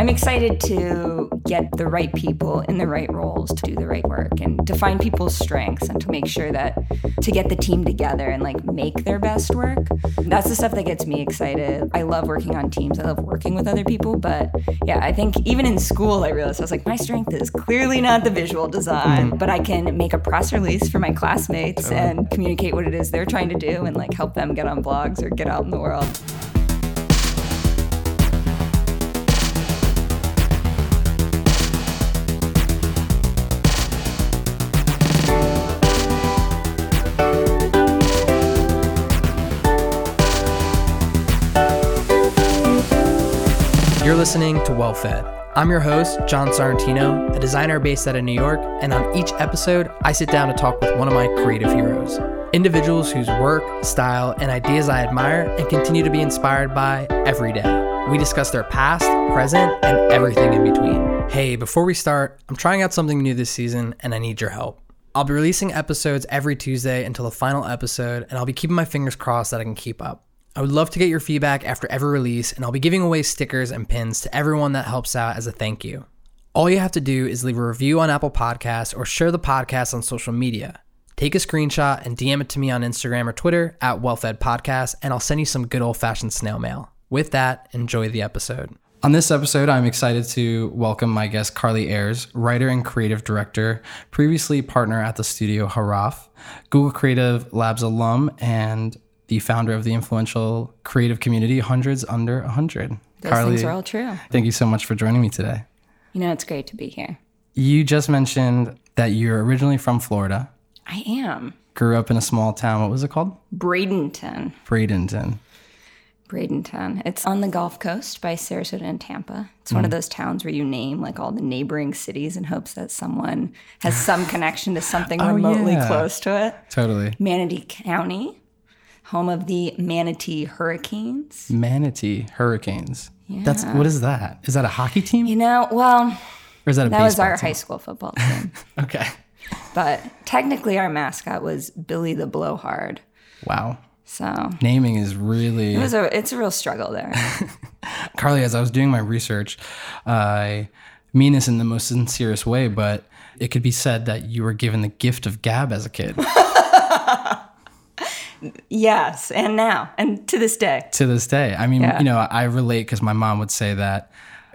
I'm excited to get the right people in the right roles to do the right work and to find people's strengths and to make sure that to get the team together and like make their best work. That's the stuff that gets me excited. I love working on teams. I love working with other people. But yeah, I think even in school, I realized I was like, my strength is clearly not the visual design, mm-hmm. but I can make a press release for my classmates and communicate what it is they're trying to do and like help them get on blogs or get out in the world. Listening to Well Fed. I'm your host, John Sorrentino, a designer based out of New York, and on each episode, I sit down to talk with one of my creative heroes. Individuals whose work, style, and ideas I admire and continue to be inspired by every day. We discuss their past, present, and everything in between. Hey, before we start, I'm trying out something new this season and I need your help. I'll be releasing episodes every Tuesday until the final episode, and I'll be keeping my fingers crossed that I can keep up. I would love to get your feedback after every release, and I'll be giving away stickers and pins to everyone that helps out as a thank you. All you have to do is leave a review on Apple Podcasts or share the podcast on social media. Take a screenshot and DM it to me on Instagram or Twitter at WellFed Podcast, and I'll send you some good old fashioned snail mail. With that, enjoy the episode. On this episode, I'm excited to welcome my guest, Carly Ayres, writer and creative director, previously partner at the studio HAWRAF, Google Creative Labs alum, and the founder of the influential creative community Hundreds Under 100. Those Carly, things are all true. Thank you so much for joining me today. You know, it's great to be here. You just mentioned that you're originally from Florida. I am. Grew up in a small town. What was it called? Bradenton. Bradenton. Bradenton. It's on the Gulf Coast by Sarasota and Tampa. It's mm. one of mm. those towns where you name like all the neighboring cities in hopes that someone has some connection to something oh, remotely yeah. close to it. Totally. Manatee County home of the Manatee Hurricanes. Manatee Hurricanes. Yeah. That's what is that? Is that a hockey team? You know, well, or is that a that was our team? high school football team. okay. But technically, our mascot was Billy the Blowhard. Wow. So naming is really it was a it's a real struggle there. Carly, as I was doing my research, I mean this in the most sincerest way, but it could be said that you were given the gift of gab as a kid. Yes, and now, and to this day. To this day. I mean, yeah. you know, I relate because my mom would say that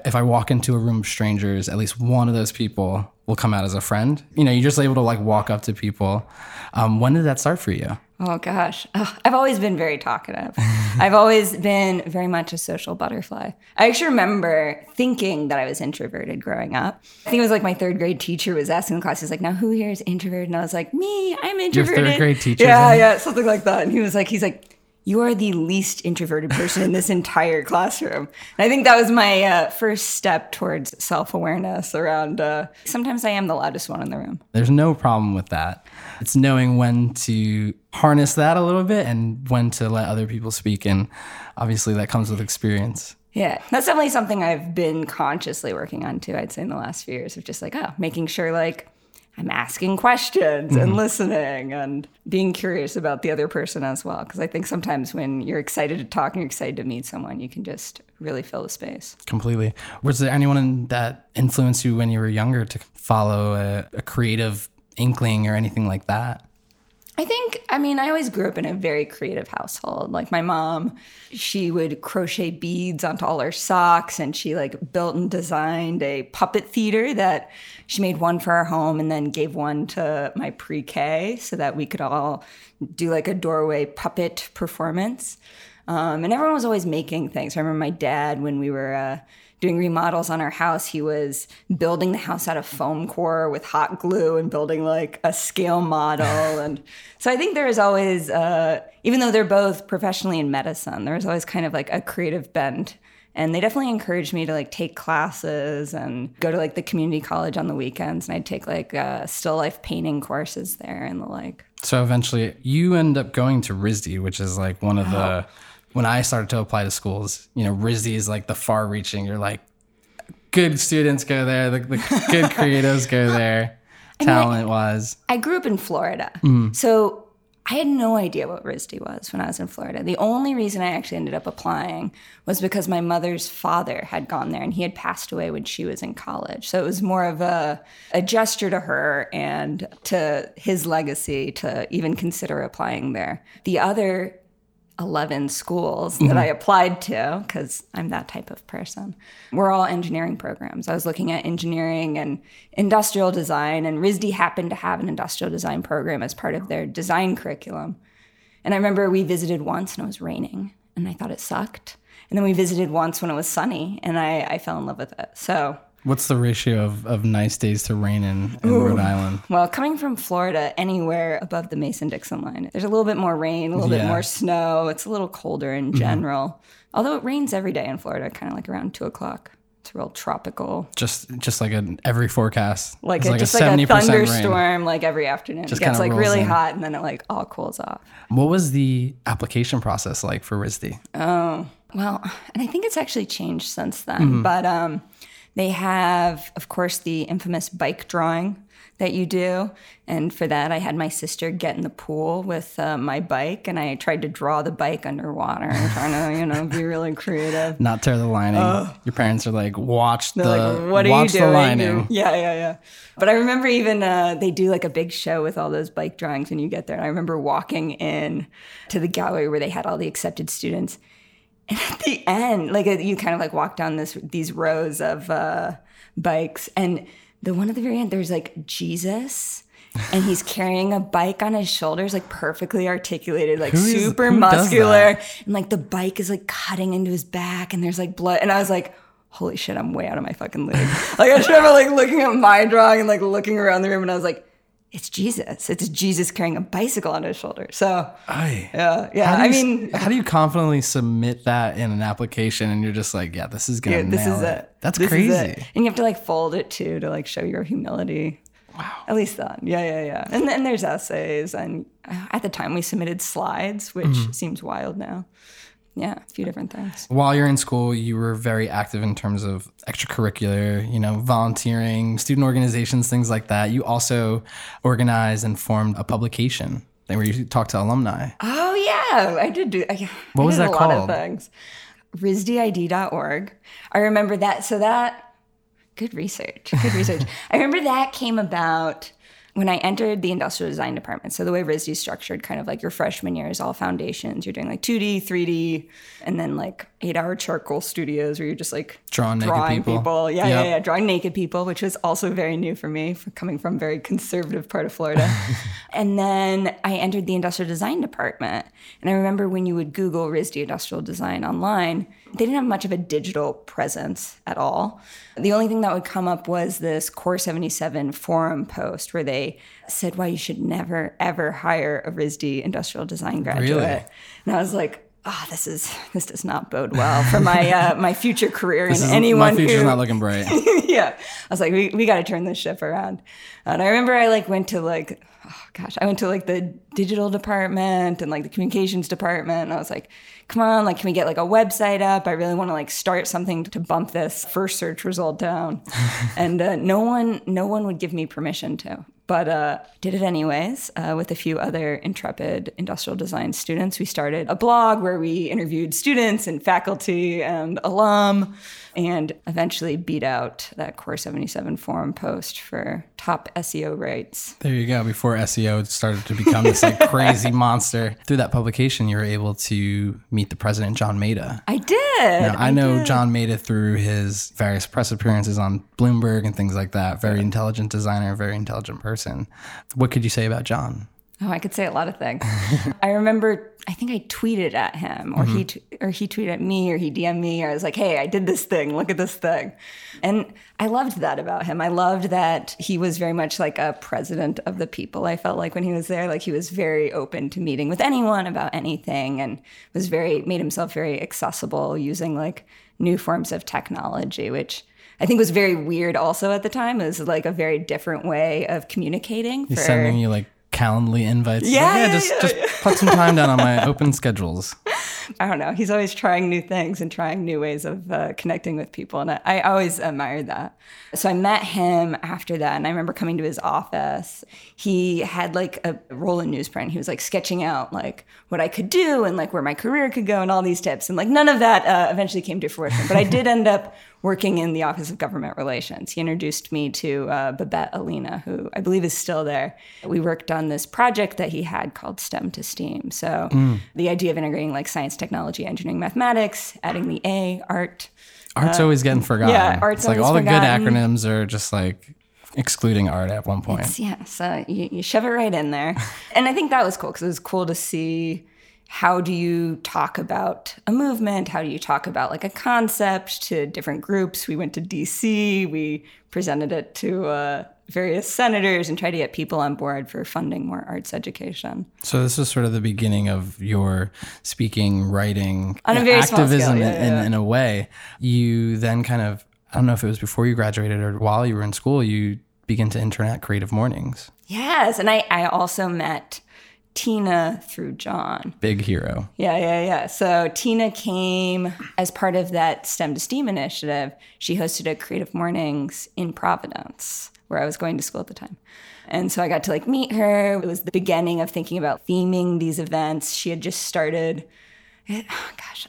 if I walk into a room of strangers, at least one of those people will come out as a friend. You know, you're just able to like walk up to people. Um, when did that start for you? Oh gosh, oh, I've always been very talkative. I've always been very much a social butterfly. I actually remember thinking that I was introverted growing up. I think it was like my third grade teacher was asking the class, he's like, "Now who here is introverted?" And I was like, "Me, I'm introverted." Your third grade teacher. Yeah, yeah, something like that. And he was like, he's like, you are the least introverted person in this entire classroom. And I think that was my uh, first step towards self awareness around uh, sometimes I am the loudest one in the room. There's no problem with that. It's knowing when to harness that a little bit and when to let other people speak. And obviously, that comes with experience. Yeah, that's definitely something I've been consciously working on too, I'd say, in the last few years of just like, oh, making sure like I'm asking questions mm-hmm. and listening and being curious about the other person as well. Because I think sometimes when you're excited to talk and you're excited to meet someone, you can just really fill the space. Completely. Was there anyone that influenced you when you were younger to follow a, a creative inkling or anything like that? I think, I mean, I always grew up in a very creative household. Like my mom, she would crochet beads onto all her socks and she like built and designed a puppet theater that she made one for our home and then gave one to my pre K so that we could all do like a doorway puppet performance. Um, and everyone was always making things. I remember my dad when we were, uh, doing remodels on our house, he was building the house out of foam core with hot glue and building like a scale model. and so I think there is always, uh, even though they're both professionally in medicine, there's always kind of like a creative bent. And they definitely encouraged me to like take classes and go to like the community college on the weekends. And I'd take like uh, still life painting courses there and the like. So eventually you end up going to RISD, which is like one of oh. the when I started to apply to schools, you know, RISD is like the far reaching. You're like, good students go there, the, the good creatives go there, talent wise. I grew up in Florida. Mm. So I had no idea what RISD was when I was in Florida. The only reason I actually ended up applying was because my mother's father had gone there and he had passed away when she was in college. So it was more of a, a gesture to her and to his legacy to even consider applying there. The other 11 schools that mm-hmm. I applied to, because I'm that type of person, were all engineering programs. I was looking at engineering and industrial design, and RISD happened to have an industrial design program as part of their design curriculum. And I remember we visited once and it was raining, and I thought it sucked. And then we visited once when it was sunny, and I, I fell in love with it. So What's the ratio of, of nice days to rain in, in Rhode Island? Well, coming from Florida, anywhere above the Mason Dixon line, there's a little bit more rain, a little bit more snow. It's a little colder in general. Although it rains every day in Florida, kind of like around two o'clock. It's real tropical, Just just like an every forecast. like, It's a, just like a 70% rain. thunderstorm, like every afternoon. Just it gets like really in. hot, and then it like all cools off. What was the application process like for RISD? Oh well, and I think it's actually changed since then. Mm-hmm. But um, they have, of course, the infamous bike drawing that you do. And for that, I had my sister get in the pool with uh, my bike, and I tried to draw the bike underwater, trying to, you know, be really creative. Not tear the lining. Your parents are like, watch the like, what are watch you the doing? lining. Yeah, yeah, yeah. But I remember even uh, they do like a big show with all those bike drawings when you get there. And I remember walking in to the gallery where they had all the accepted students. And at the end, like uh, you kind of like walk down this these rows of uh, bikes, and the one at the very end, there's like Jesus. And he's carrying a bike on his shoulders, like perfectly articulated, like is- super muscular and like the bike is like cutting into his back and there's like blood and i was like holy shit i'm way out of my fucking league like i just remember like looking at my drawing and like looking around the room and i was like it's jesus it's jesus carrying a bicycle on his shoulder so Aye. yeah yeah How i you- mean how do you confidently submit that in an application and you're just like, yeah, this is gonna yeah, this is it. it That's This crazy. it. and you have to like fold it too to like show your humility wow at least that yeah yeah yeah and then there's essays and uh, at the time we submitted slides which Mm-hmm. seems wild now yeah a few different things While you're in school, you were very active in terms of extracurricular, you know, volunteering, student organizations, things like that. You also organized and formed a publication where you talk to alumni. Oh yeah, I did do. I, What I was that a lot called? of things. RISDID.org. I remember that. So that good research. Good research. I remember that came about when I entered the industrial design department. So the way RISD is structured, kind of like your freshman year is all foundations. You're doing like 2D, 3D, and then like eight-hour charcoal studios where you're just like Drawing naked drawing people. Yeah, Yep. yeah, yeah, drawing naked people, which was also very new for me, for coming from a very conservative part of Florida. and then I entered the industrial design department. And I remember when you would Google RISD industrial design online, they didn't have much of a digital presence at all. The only thing that would come up was this Core 77 forum post where they said why you should never, ever hire a RISD industrial design graduate. Really? And I was like, oh, this is this does not bode well for my uh, my future career and anyone my future's who, not looking bright. yeah. I was like, we, we got to turn this ship around. And I remember I like went to like, oh gosh, I went to like the digital department and like the communications department. And I was like, come on, like, can we get like a website up? I really want to like start something to bump this first search result down. and uh, no one, no one would give me permission to. But uh, did it anyways uh, with a few other intrepid industrial design students. We started a blog where we interviewed students and faculty and alum, and eventually beat out that Core 77 forum post for top SEO rates. There you go. Before SEO started to become this like crazy monster, through that publication, you were able to meet the president, John Maeda. I did. Now, I know did. John Maeda through his various press appearances on Bloomberg and things like that. Very intelligent designer, very intelligent person. What could you say about John? Oh, I could say a lot of things. I remember, I think I tweeted at him, or he mm-hmm. t- or he tweeted at me, or he DM'd me. Or I was like, "Hey, I did this thing. Look at this thing," and I loved that about him. I loved that he was very much like a president of the people. I felt like when he was there, like he was very open to meeting with anyone about anything, and was very made himself very accessible using like new forms of technology, which. I think was very weird also at the time. It was like a very different way of communicating. He's for, sending you like Calendly invites. Yeah, like, yeah, just yeah, just put some time down on my open schedules. I don't know. He's always trying new things and trying new ways of uh, connecting with people. And I, I always admired that. So I met him after that. And I remember coming to his office. He had like a roll in newsprint. He was like sketching out like what I could do and like where my career could go and all these tips. And like none of that uh, eventually came to fruition. But I did end up working in the Office of Government Relations. He introduced me to uh, Babette Allina, who I believe is still there. We worked on this project that he had called STEM to STEAM. So mm. the idea of integrating like science, technology, engineering, mathematics, adding the A, art. Art's uh, always getting forgotten. Yeah, art's it's like all forgotten. the good acronyms are just like excluding art at one point. It's, yeah, so you, you shove it right in there. and I think that was cool because it was cool to see how do you talk about a movement? How do you talk about like a concept to different groups? We went to DC, we presented it to uh, various senators and tried to get people on board for funding more arts education. So this was sort of the beginning of your speaking, writing, activism yeah, yeah, yeah. In, in a way. You then kind of, I don't know if it was before you graduated or while you were in school, you begin to intern at Creative Mornings. Yes, and I, I also met Tina through John. Big hero. Yeah, yeah, yeah. So Tina came as part of that STEM to STEAM initiative. She hosted a Creative Mornings in Providence, where I was going to school at the time. And so I got to like meet her. It was the beginning of thinking about theming these events. She had just started, it, oh gosh,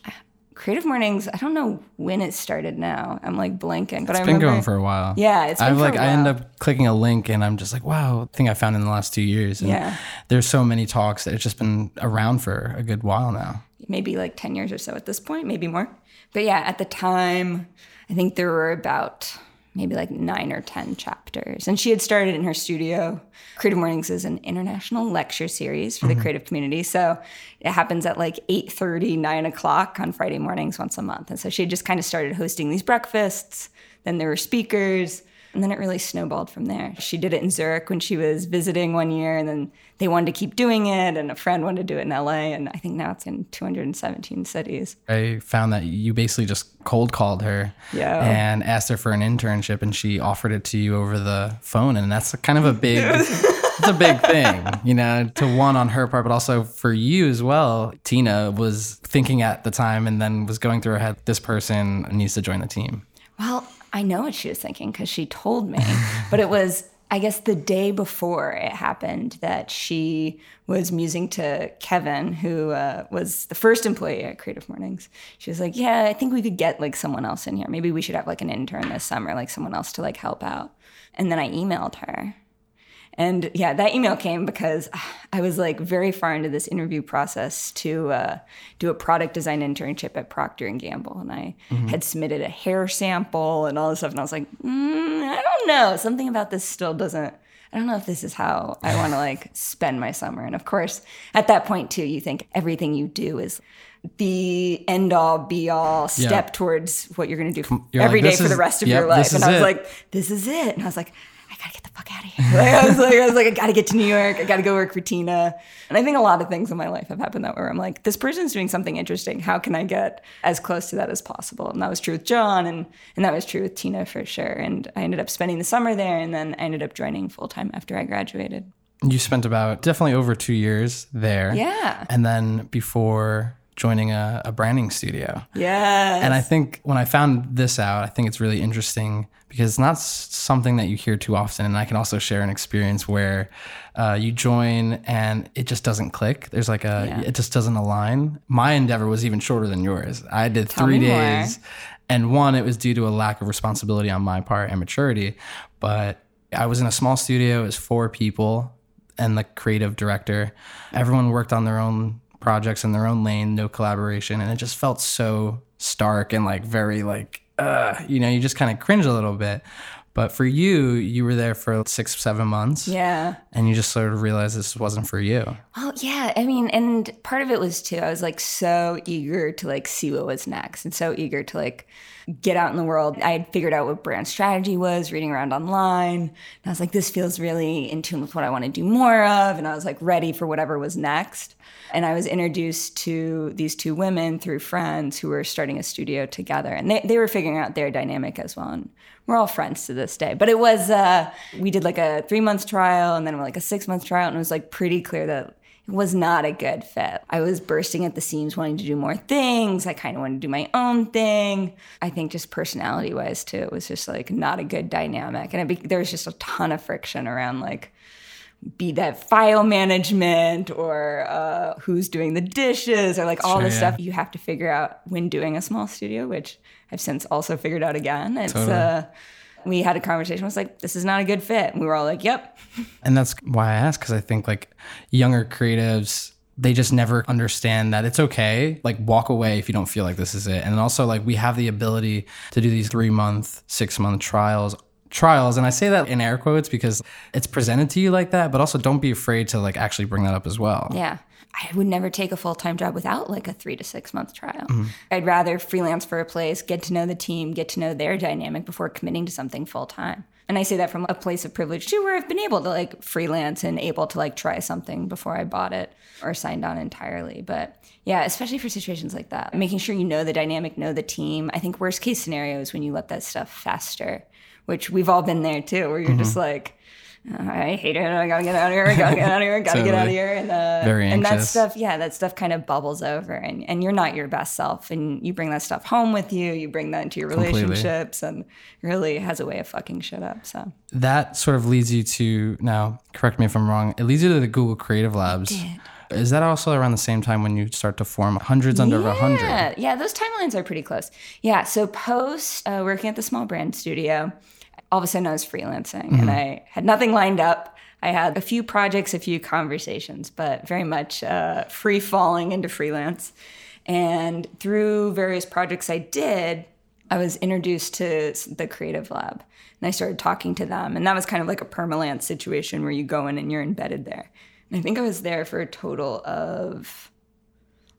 Creative Mornings, I don't know when it started now. I'm like blanking, but it's I been remember, going for a while. Yeah, it's been I've like I end up clicking a link and I'm just like, wow, thing I found in the last two years. And yeah, there's so many talks that it's just been around for a good while now. Maybe like ten years or so at this point, maybe more. But yeah, at the time, I think there were about maybe like nine or 10 chapters. And she had started in her studio. Creative Mornings is an international lecture series for mm-hmm. the creative community. So it happens at like 8.30, 9 o'clock on Friday mornings once a month. And so she had just kind of started hosting these breakfasts. Then there were speakers. And then it really snowballed from there. She did it in Zurich when she was visiting one year, and then they wanted to keep doing it, and a friend wanted to do it in LA, and I think now it's in 217 cities. I found that you basically just cold called her yeah. and asked her for an internship, and she offered it to you over the phone, and that's kind of a big. it's a big thing, you know, to one on her part, but also for you as well. Tina was thinking at the time and then was going through her head, this person needs to join the team. Well, I know what she was thinking because she told me. but it was, I guess, the day before it happened that she was musing to Kevin, who uh, was the first employee at Creative Mornings. She was like, "Yeah, I think we could get like someone else in here. Maybe we should have like an intern this summer, like someone else to like help out." And then I emailed her and yeah, that email came because I was like very far into this interview process to uh, do a product design internship at Procter and Gamble, and I mm-hmm. had submitted a hair sample and all this stuff, and I was like, mm, I don't know, something about this still doesn't. I don't know if this is how I want to like spend my summer. And of course, at that point too, you think everything you do is the end all be all step yeah. towards what you're going to do every like, day for is, the rest of yep, your life. And I was it. like, this is it. And I was like, I gotta get the fuck out of here. Like, I was like, I was like, I gotta get to New York. I gotta go work for Tina. And I think a lot of things in my life have happened that way. Where I'm like, this person's doing something interesting. How can I get as close to that as possible? And that was true with John, and and that was true with Tina for sure. And I ended up spending the summer there, and then I ended up joining full time after I graduated. You spent about definitely over two years there. Yeah. And then before joining a, a branding studio. Yeah. And I think when I found this out, I think it's really interesting because it's not something that you hear too often. And I can also share an experience where uh, you join and it just doesn't click. There's like a, yeah. it just doesn't align. My endeavor was even shorter than yours. I did Tell three days. More. And one, it was due to a lack of responsibility on my part and maturity. But I was in a small studio, it was four people and the creative director. Everyone worked on their own projects in their own lane, no collaboration, and it just felt so stark and like very like uh, you know, you just kind of cringe a little bit. But for you, you were there for six, seven months. Yeah. And you just sort of realized this wasn't for you. Well, yeah. I mean, and part of it was too, I was like so eager to like see what was next and so eager to like get out in the world. I had figured out what brand strategy was, reading around online. And I was like, this feels really in tune with what I want to do more of. And I was like ready for whatever was next. And I was introduced to these two women through friends who were starting a studio together. And they, they were figuring out their dynamic as well. And we're all friends to this day. But it was, uh, we did like a three month trial and then like a six month trial. And it was like pretty clear that was not a good fit. I was bursting at the seams, wanting to do more things. I kind of wanted to do my own thing. I think just personality wise, too, it was just like not a good dynamic. And be- there was just a ton of friction around like, be that file management or uh, who's doing the dishes or like all Sure, the yeah. stuff you have to figure out when doing a small studio, which I've since also figured out again. It's Totally. uh, we had a conversation. I was like, "This is not a good fit," and we were all like, "Yep." And that's why I ask because I think like younger creatives, they just never understand that it's okay. Like walk away if you don't feel like this is it. And also like we have the ability to do these three month, six month trials. Trials, and I say that in air quotes because it's presented to you like that, but also don't be afraid to like actually bring that up as well. Yeah. I would never take a full time job without like a three to six month trial. Mm-hmm. I'd rather freelance for a place, get to know the team, get to know their dynamic before committing to something full time. And I say that from a place of privilege too, where I've been able to like freelance and able to like try something before I bought it or signed on entirely. But yeah, especially for situations like that, making sure you know the dynamic, know the team. I think worst case scenario is when you let that stuff fester, which we've all been there too, where you're Mm-hmm. just like, I hate it. I gotta get out of here. I gotta get out of here. I gotta get out of here. And uh, Very and that stuff, yeah, that stuff kind of bubbles over, and and you're not your best self, and you bring that stuff home with you. You bring that into your Completely. relationships, and really has a way of fucking shit up. So That sort of leads you to now, correct me if I'm wrong, it leads you to the Google Creative Labs. Is that also around the same time when you start to form hundreds under a hundred? Yeah, yeah, those timelines are pretty close. Yeah, so post uh, working at the small brand studio, all of a sudden I was freelancing and I had nothing lined up. I had a few projects, a few conversations, but very much uh, free falling into freelance. And through various projects I did, I was introduced to the Creative Lab and I started talking to them. And that was kind of like a permalance situation where you go in and you're embedded there. And I think I was there for a total of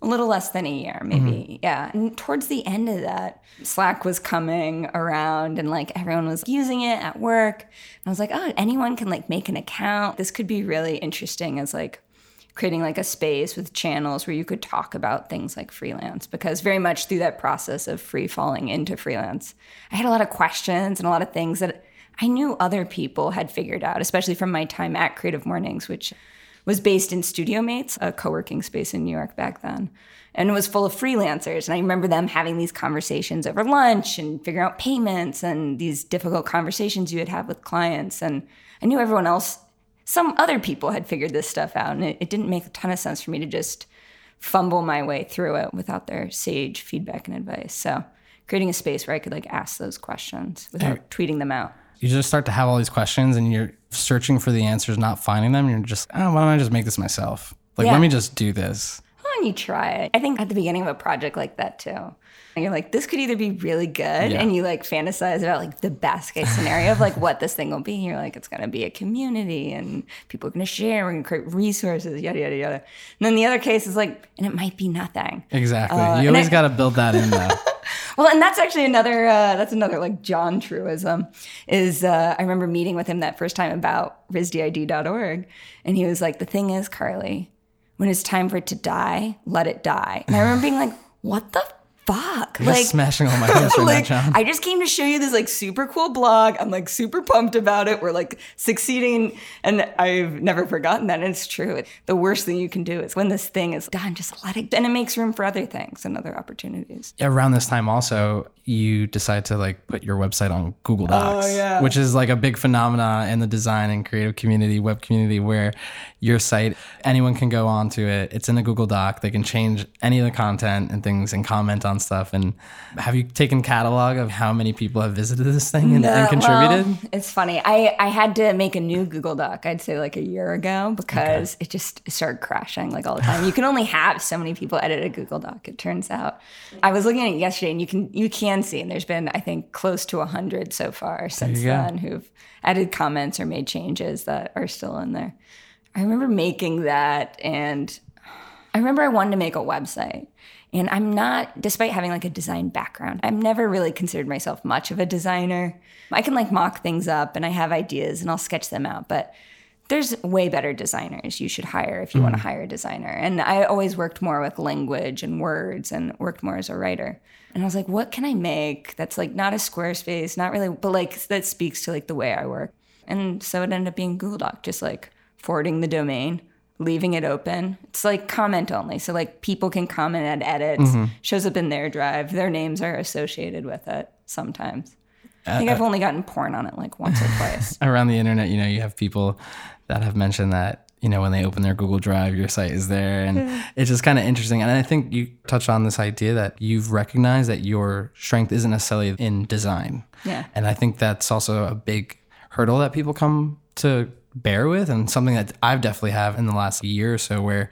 a little less than a year, maybe. Mm-hmm. Yeah. And towards the end of that, Slack was coming around and like everyone was using it at work. And I was like, oh, anyone can like make an account. This could be really interesting as like creating like a space with channels where you could talk about things like freelance because very much through that process of free falling into freelance i had a lot of questions and a lot of things that i knew other people had figured out especially from my time at creative mornings which was based in studio mates a co-working space in new york back then and it was full of freelancers. And i remember them having these conversations over lunch and figuring out payments and these difficult conversations you would have with clients. And i knew everyone else some other people had figured this stuff out and it, it didn't make a ton of sense for me to just fumble my way through it without their sage feedback and advice. So creating a space where i could like ask those questions without tweeting them out. You just start to have all these questions and you're searching for the answers, not finding them. You're just, oh, why don't I just make this myself? Like, Yeah. let me just do this. Why don't you try it? I think at the beginning of a project like that too. And you're like, this could either be really good, Yeah. and you like fantasize about like the best case scenario of like what this thing will be. You're like, it's gonna be a community, and people are gonna share, we're gonna create resources, yada yada yada. And then the other case is like, and it might be nothing. Exactly. Uh, you always I- got to build that in though. Well, and that's actually another uh, that's another like John truism. Is uh, I remember meeting with him that first time about RISDID.org, and he was like, "The thing is, Carly, when it's time for it to die, let it die." And I remember being like, "What the fuck?" You're just smashing all my hopes right like, now, John. I just came to show you this like super cool blog. I'm like super pumped about it. We're like succeeding, and I've never forgotten that. And it's true. The worst thing you can do is when this thing is done, just let it, and it makes room for other things and other opportunities. Around this time, also, you decide to like put your website on Google oh, Docs, Oh, yeah. which is like a big phenomena in the design and creative community, web community, where your site, anyone can go onto it. It's in a Google Doc. They can change any of the content and things and comment on stuff. And have you taken catalog of how many people have visited this thing and, and Uh, contributed? well, it's funny. I, I had to make a new Google Doc, I'd say like a year ago, because it just started crashing like all the time. You can only have so many people edit a Google Doc, it turns out. I was looking at it yesterday and you can you can see, and there's been, I think, close to hundred so far since then who've added comments or made changes that are still in there. I remember making that and I remember I wanted to make a website. And I'm not, despite having like a design background, I've never really considered myself much of a designer. I can like mock things up and I have ideas and I'll sketch them out, but there's way better designers you should hire if you want to mm. hire a designer. And I always worked more with language and words and worked more as a writer. And I was like, what can I make that's like not a Squarespace, not really, but like that speaks to like the way I work. And so it ended up being Google Doc, just like forwarding the domain, leaving it open. It's like comment only. So like people can comment and edits, mm-hmm. shows up in their drive. Their names are associated with it sometimes. I uh, think I've uh, only gotten porn on it like once or twice. Around the internet, you know, you have people that have mentioned that, you know, when they open their Google Drive, your site is there. And it's just kind of interesting. And I think you touched on this idea that you've recognized that your strength isn't necessarily in design. Yeah. And I think that's also a big hurdle that people come to bear with and something that I've definitely have in the last year or so where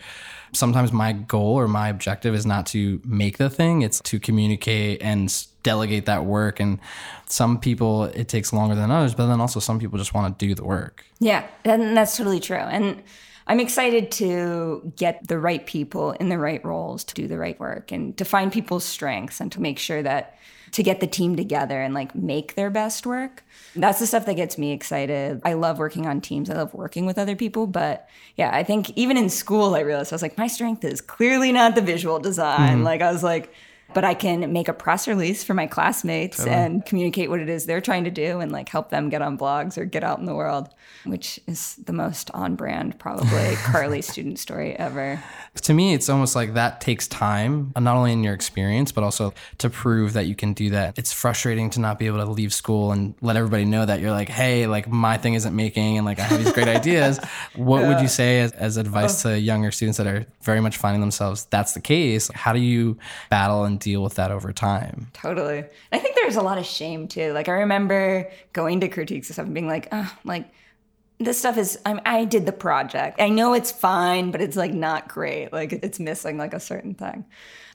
sometimes my goal or my objective is not to make the thing, it's to communicate and delegate that work and some people it takes longer than others, but then also some people just want to do the work. Yeah, and that's totally true. And I'm excited to get the right people in the right roles to do the right work and to find people's strengths and to make sure that to get the team together and like make their best work. That's the stuff that gets me excited. I love working on teams. I love working with other people. But yeah, I think even in school, I realized I was like, my strength is clearly not the visual design. Mm-hmm. Like, I was like, but I can make a press release for my classmates and communicate what it is they're trying to do and like help them get on blogs or get out in the world, which is the most on brand, probably Carly student story ever. To me, it's almost like that takes time, uh, not only in your experience, but also to prove that you can do that. It's frustrating to not be able to leave school and let everybody know that you're like, hey, like my thing isn't making and like I have these great ideas. What would you say as, as advice to younger students that are very much finding themselves that's the case? How do you battle and deal with that over time? Totally. I think there's a lot of shame too. Like I remember going to critiques and stuff and being like, oh, like this stuff is I'm, I did the project. I know it's fine, but it's like not great. Like it's missing like a certain thing.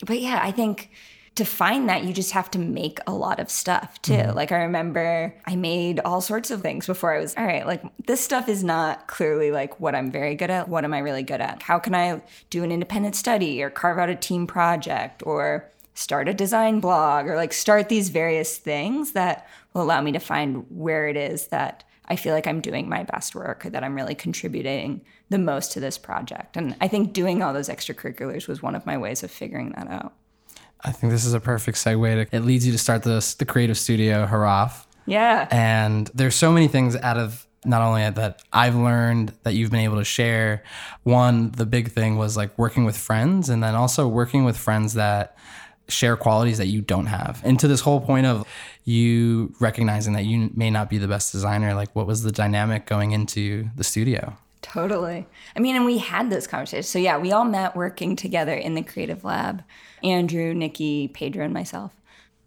But yeah, I think to find that you just have to make a lot of stuff too. Mm-hmm. Like I remember I made all sorts of things before I was all right, like this stuff is not clearly like what I'm very good at. What am I really good at? How can I do an independent study or carve out a team project or start a design blog or like start these various things that will allow me to find where it is that I feel like I'm doing my best work or that I'm really contributing the most to this project. And I think doing all those extracurriculars was one of my ways of figuring that out. I think this is a perfect segue. To, it leads you to start the, the creative studio, HAWRAF. Yeah. And there's so many things out of not only that I've learned that you've been able to share. One, the big thing was like working with friends, and then also working with friends that share qualities that you don't have. And to this whole point of you recognizing that you may not be the best designer, like what was the dynamic going into the studio? Totally. I mean, and we had those conversations. So yeah, we all met working together in the creative lab. Andrew, Nikki, Pedro, and myself.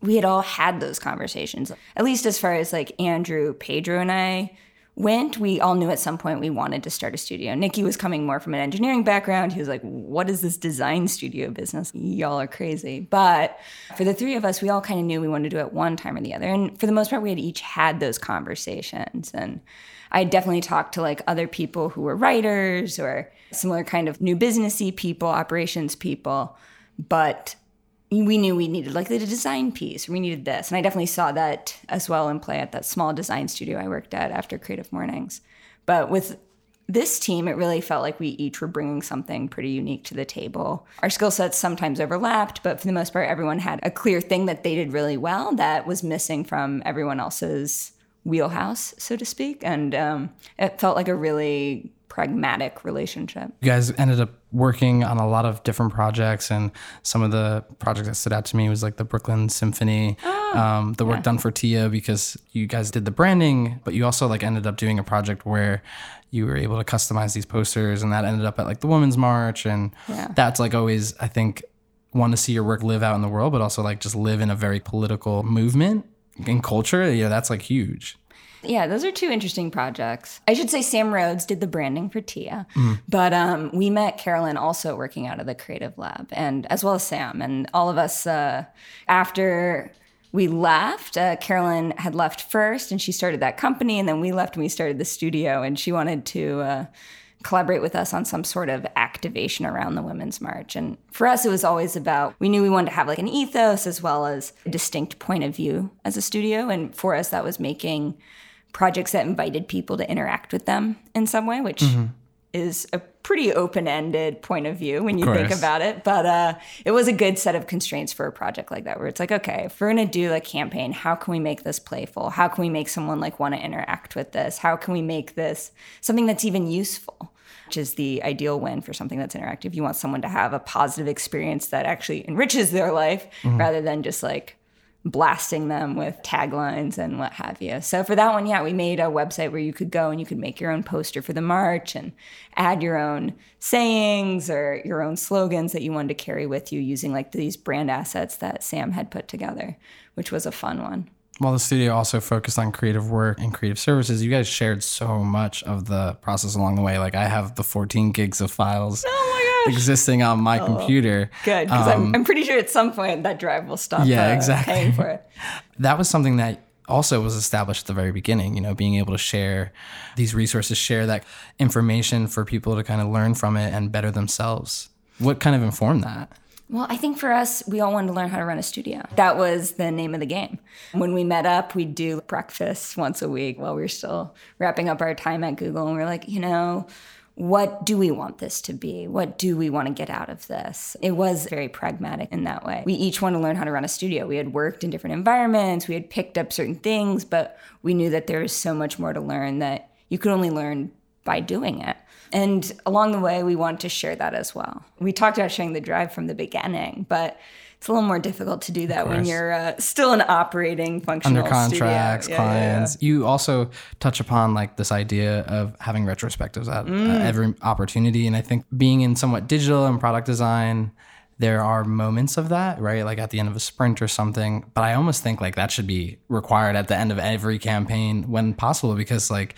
We had all had those conversations. At least as far as like Andrew, Pedro, and I went, we all knew at some point we wanted to start a studio. Nikki was coming more from an engineering background. He was like, What is this design studio business? Y'all are crazy. But for the three of us, we all kind of knew we wanted to do it one time or the other. And for the most part, we had each had those conversations. And I definitely talked to like other people who were writers or similar kind of new businessy people, operations people. But we knew we needed like the design piece. We needed this. And I definitely saw that as well in play at that small design studio I worked at after Creative Mornings. But with this team, it really felt like we each were bringing something pretty unique to the table. Our skill sets sometimes overlapped, but for the most part, everyone had a clear thing that they did really well that was missing from everyone else's wheelhouse, so to speak. And um, it felt like a really pragmatic relationship. You guys ended up working on a lot of different projects, and some of the projects that stood out to me was like the Brooklyn Symphony, um, the work done for Tia because you guys did the branding, but you also like ended up doing a project where you were able to customize these posters, and that ended up at like the Women's March, and Yeah. that's like always I think want to see your work live out in the world, but also like just live in a very political movement and culture. Yeah, that's like huge. Yeah, those are two interesting projects. I should say Sam Rhodes did the branding for Tia, but um, we met Carolyn also working out of the creative lab, and as well as Sam, and all of us uh, after we left. Uh, Carolyn had left first, and she started that company, and then we left and we started the studio, and she wanted to. Uh, collaborate with us on some sort of activation around the Women's March. And for us, it was always about, we knew we wanted to have like an ethos as well as a distinct point of view as a studio. And for us, that was making projects that invited people to interact with them in some way, which is a pretty open-ended point of view when you think about it. But uh, it was a good set of constraints for a project like that, where it's like, okay, if we're gonna do a campaign, how can we make this playful? How can we make someone like want to interact with this? How can we make this something that's even useful? which is the ideal win for something that's interactive. You want someone to have a positive experience that actually enriches their life rather than just like blasting them with taglines and what have you. So for that one, yeah, we made a website where you could go and you could make your own poster for the march and add your own sayings or your own slogans that you wanted to carry with you using like these brand assets that Sam had put together, which was a fun one. While the studio also focused on creative work and creative services, you guys shared so much of the process along the way. Like I have the 14 gigs of files Oh. existing on my computer. Good, because I'm, I'm pretty sure at some point that drive will stop. Um, Yeah, uh, exactly. Paying for it. that was something that also was established at the very beginning you know being able to share these resources share that information for people to kind of learn from it and better themselves what kind of informed that Well, I think for us, we all wanted to learn how to run a studio. That was the name of the game. When we met up, we'd do breakfast once a week while we were still wrapping up our time at Google. And we are like, you know, what do we want this to be? What do we want to get out of this? It was very pragmatic in that way. We each wanted to learn how to run a studio. We had worked in different environments, we had picked up certain things, but we knew that there was so much more to learn that you could only learn by doing it. And along the way, we wanted to share that as well. We talked about sharing the drive from the beginning, but it's a little more difficult to do that when you're uh, still an operating functional under contracts. Yeah, yeah, yeah. clients you also touch upon like this idea of having retrospectives at Mm. uh, every opportunity and i think being in somewhat digital and product design there are moments of that right like at the end of a sprint or something but i almost think like that should be required at the end of every campaign when possible because like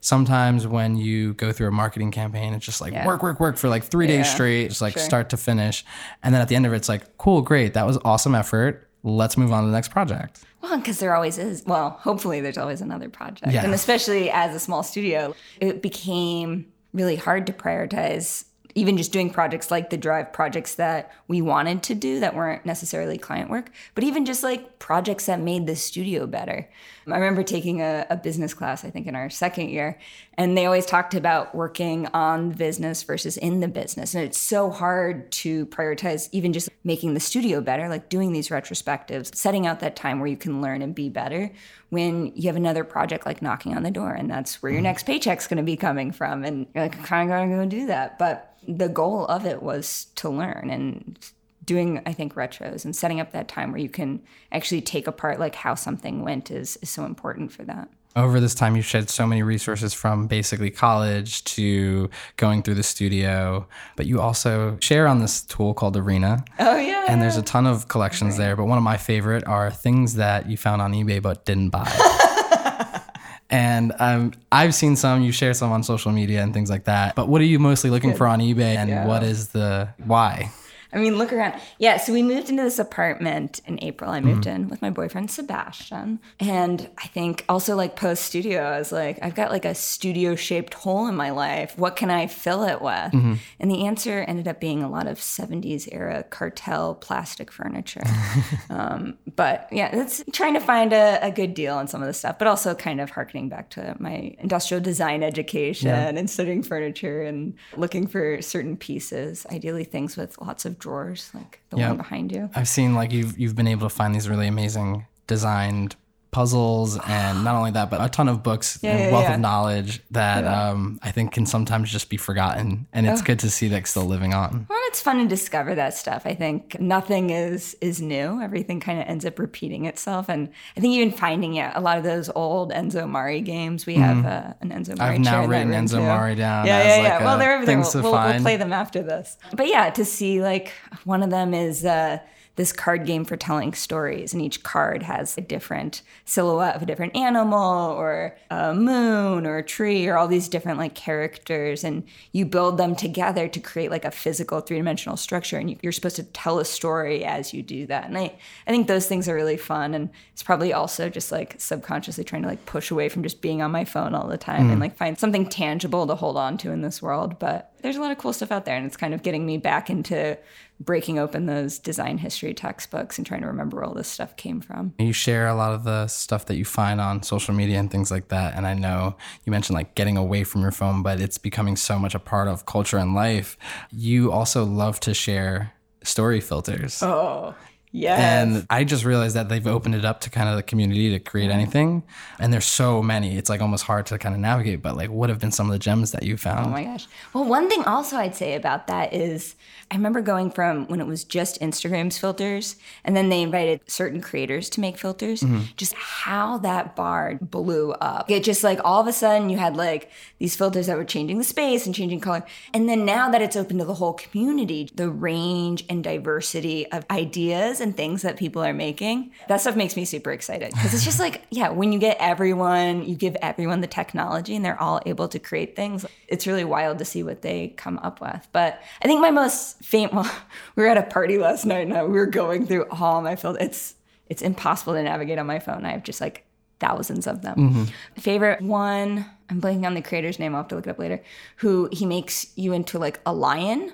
sometimes when you go through a marketing campaign it's just like Yeah. work work work for like three days straight just like sure. start to finish and then at the end of it it's like cool great that was awesome effort let's move on to the next project Well, because there always is. Well, hopefully there's always another project. Yeah. And especially as a small studio, it became really hard to prioritize even just doing projects like the drive projects that we wanted to do that weren't necessarily client work, but even just like projects that made the studio better. I remember taking a, a business class, I think in our second year, and they always talked about working on the business versus in the business. And it's so hard to prioritize even just making the studio better, like doing these retrospectives, setting out that time where you can learn and be better when you have another project like knocking on the door and that's where your mm. next paycheck's going to be coming from. And you're like, kind of got to go do that. But the goal of it was to learn and doing i think retros and setting up that time where you can actually take apart like how something went is, is so important for that over this time you've shed so many resources from basically college to going through the studio but you also share on this tool called Are.na. Oh yeah. And there's a ton of collections there but one of my favorite are things that you found on ebay but didn't buy. And um, i've seen some you share some on social media and things like that but what are you mostly looking for on ebay and what is the why I mean, look around. Yeah, so we moved into this apartment in April. I moved in with my boyfriend Sebastian. And I think also like post studio, I was like, I've got like a studio shaped hole in my life. What can I fill it with? And the answer ended up being a lot of 70s era Kartell plastic furniture. um, but yeah, it's trying to find a, a good deal on some of the stuff, but also kind of harkening back to my industrial design education and studying furniture and looking for certain pieces, ideally things with lots of drawers, like the Yeah. one behind you. I've seen like you've you've been able to find these really amazing designed puzzles and not only that but a ton of books Yeah, and yeah, wealth yeah. of knowledge that um, I think can sometimes just be forgotten and it's good to see that still living on. Well, it's fun to discover that stuff. I think nothing is is new. Everything kind of ends up repeating itself, and I think even finding yeah, a lot of those old Enzo Mari games. We have uh, an Enzo Mari. Mm-hmm. I've now chair in that written Enzo too. Mari down Yeah, as yeah, like yeah. Well, they're everything. We'll, we'll, we'll play them after this. But yeah, to see like one of them is. Uh, this card game for telling stories, and each card has a different silhouette of a different animal, or a moon, or a tree, or all these different like characters, and you build them together to create like a physical three dimensional structure, and you- you're supposed to tell a story as you do that. And I, I think those things are really fun, and it's probably also just like subconsciously trying to like push away from just being on my phone all the time and mm. like find something tangible to hold on to in this world. But there's a lot of cool stuff out there, and it's kind of getting me back into breaking open those design history textbooks and trying to remember where all this stuff came from. You share a lot of the stuff that you find on social media and things like that. And I know you mentioned like getting away from your phone, but it's becoming so much a part of culture and life. You also love to share story filters. Oh, Yes. And I just realized that they've opened it up to kind of the community to create mm-hmm. anything. And there's so many. It's like almost hard to kind of navigate, but like what have been some of the gems that you found? Oh my gosh. Well, one thing also I'd say about that is I remember going from when it was just Instagram's filters and then they invited certain creators to make filters, mm-hmm. just how that bar blew up. It just like all of a sudden you had like these filters that were changing the space and changing color. And then now that it's open to the whole community, the range and diversity of ideas and things that people are making, that stuff makes me super excited because it's just like, yeah, when you get everyone, you give everyone the technology and they're all able to create things, it's really wild to see what they come up with. But I think my most famous, well, we were at a party last night and we were going through all my filters. It's, it's impossible to navigate on my phone. I have just like thousands of them. Favorite one, I'm blanking on the creator's name. I'll have to look it up later. Who he makes you into like a lion,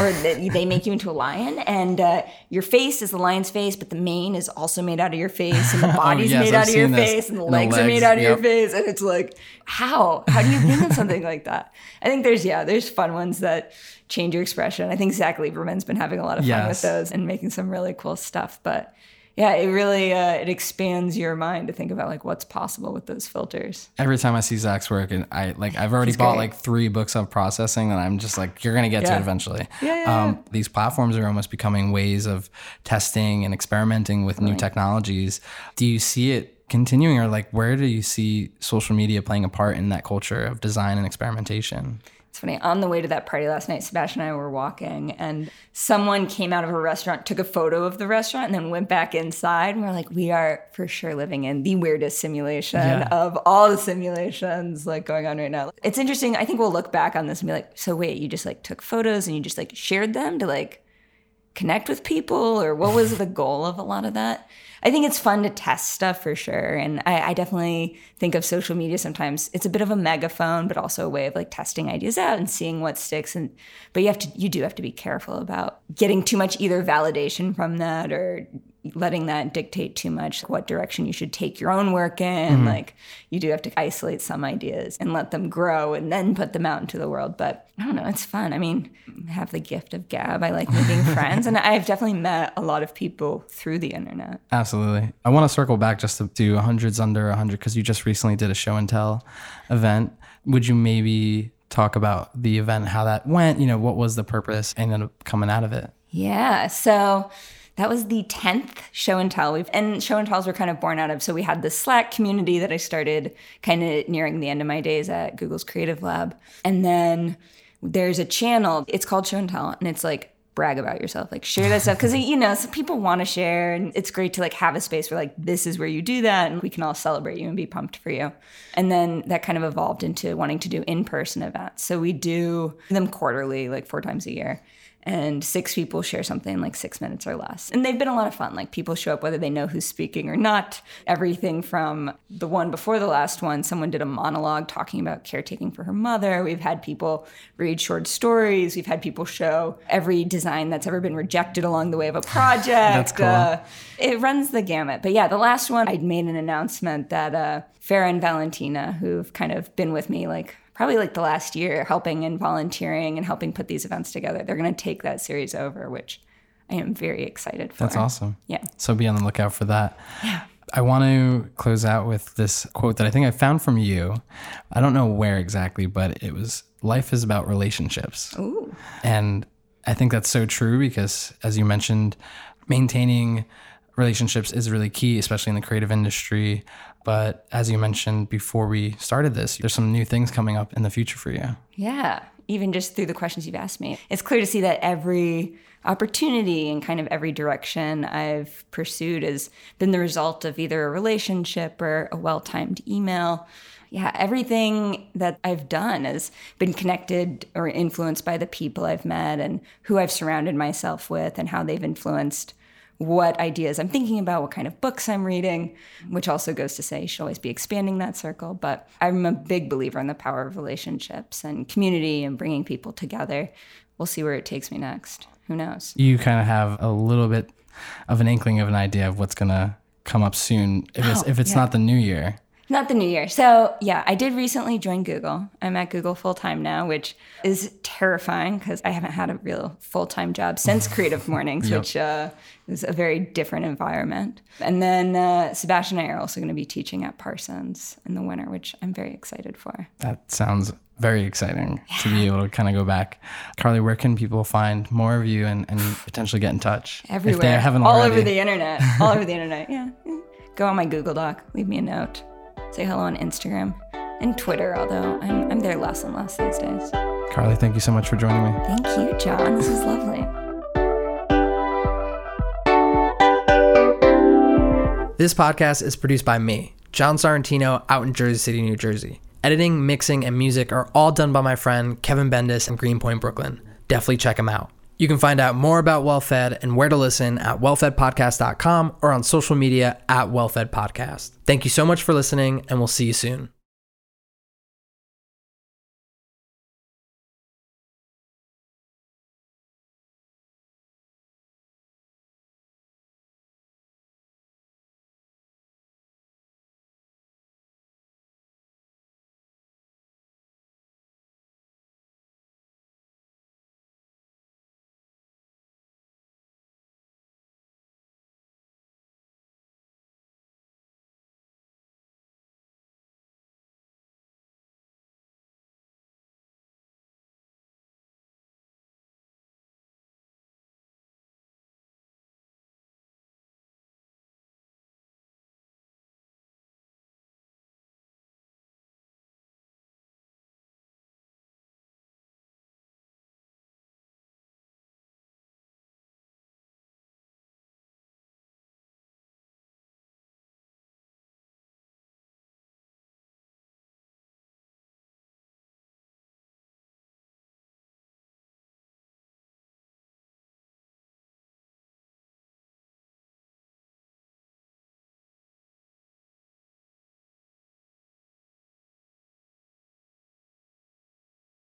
or they make you into a lion, and uh, your face is the lion's face, but the mane is also made out of your face, and the body's yes, made I've out of your this. face, and the And the legs, are made legs, out of your face, and it's like, how? How do you think of something like that? I think there's yeah, there's fun ones that change your expression. I think Zach Lieberman's been having a lot of fun with those and making some really cool stuff, but yeah, it really uh, it expands your mind to think about like what's possible with those filters. Every time I see Zach's work, and I like, I've already bought great. like three books of processing, and I'm just like, you're gonna get to it eventually. Yeah, yeah, Um, these platforms are almost becoming ways of testing and experimenting with new technologies. Do you see it continuing, or like, where do you see social media playing a part in that culture of design and experimentation? It's funny. On the way to that party last night, Sebastian and I were walking, and someone came out of a restaurant, took a photo of the restaurant, and then went back inside. And we're like, we are for sure living in the weirdest simulation Yeah. of all the simulations like going on right now. It's interesting. I think we'll look back on this and be like, so wait, you just like took photos and you just like shared them to like connect with people or what was the goal of a lot of that i think it's fun to test stuff for sure. And I, I definitely think of social media sometimes. It's a bit of a megaphone but also a way of like testing ideas out and seeing what sticks. And but you have to you do have to be careful about getting too much either validation from that or letting that dictate too much what direction you should take your own work in mm-hmm. like you do have to isolate some ideas and let them grow and then put them out into the world but i don't know it's fun i mean I have the gift of gab i like making friends and i've definitely met a lot of people through the internet Absolutely. I want to circle back just to do hundreds under 100 because you just recently did a show and tell event. Would you maybe talk about the event, how that went? You know, what was the purpose and then coming out of it? Yeah. So that was the 10th show and tell. We've, and show and tells were kind of born out of. So we had the Slack community that I started kind of nearing the end of my days at Google's Creative Lab. And then there's a channel, it's called Show and Tell. And it's like, brag about yourself like share that stuff because you know some people want to share and it's great to like have a space where like this is where you do that and we can all celebrate you and be pumped for you and then that kind of evolved into wanting to do in-person events so we do them quarterly like four times a year and six people share something like six minutes or less. And they've been a lot of fun. Like people show up whether they know who's speaking or not. Everything from the one before the last one, someone did a monologue talking about caretaking for her mother. We've had people read short stories. We've had people show every design that's ever been rejected along the way of a project. That's cool. Uh, it runs the gamut. But yeah, the last one, I'd made an announcement that uh, Farah and Valentina, who've kind of been with me like probably like the last year, helping and volunteering and helping put these events together, they're going to take that series over, which I am very excited for. That's awesome. Yeah. So be on the lookout for that. Yeah. I want to close out with this quote that I think I found from you. I don't know where exactly, but it was life is about relationships. Ooh. And I think that's so true because, as you mentioned, maintaining relationships is really key, especially in the creative industry. But as you mentioned before we started this, there's some new things coming up in the future for you. Yeah, even just through the questions you've asked me, it's clear to see that every opportunity and kind of every direction I've pursued has been the result of either a relationship or a well timed email. Yeah, everything that I've done has been connected or influenced by the people I've met and who I've surrounded myself with and how they've influenced what ideas I'm thinking about, what kind of books I'm reading, which also goes to say you should always be expanding that circle. But I'm a big believer in the power of relationships and community and bringing people together. We'll see where it takes me next. Who knows? You kind of have a little bit of an inkling of an idea of what's going to come up soon. If it's, Oh, if it's yeah. not the new year, Not the new year. So, yeah, I did recently join Google. I'm at Google full time now, which is terrifying because I haven't had a real full time job since Creative Mornings, yep. which uh, is a very different environment. And then uh, Sebastian and I are also going to be teaching at Parsons in the winter, which I'm very excited for. That sounds very exciting yeah. to be able to kind of go back. Carly, where can people find more of you and, and potentially get in touch? Everywhere. If they haven't All already? over the internet. All over the internet. Yeah. Go on my Google Doc, leave me a note say hello on Instagram and Twitter, although I'm, I'm there less and less these days. Carly, thank you so much for joining me. Thank you, John. This is lovely. This podcast is produced by me, John Sorrentino, out in Jersey City, New Jersey. Editing, mixing, and music are all done by my friend Kevin Bendis in Greenpoint, Brooklyn. Definitely check him out. You can find out more about WellFed and where to listen at wellfedpodcast.com or on social media at WellFedPodcast. Thank you so much for listening, and we'll see you soon.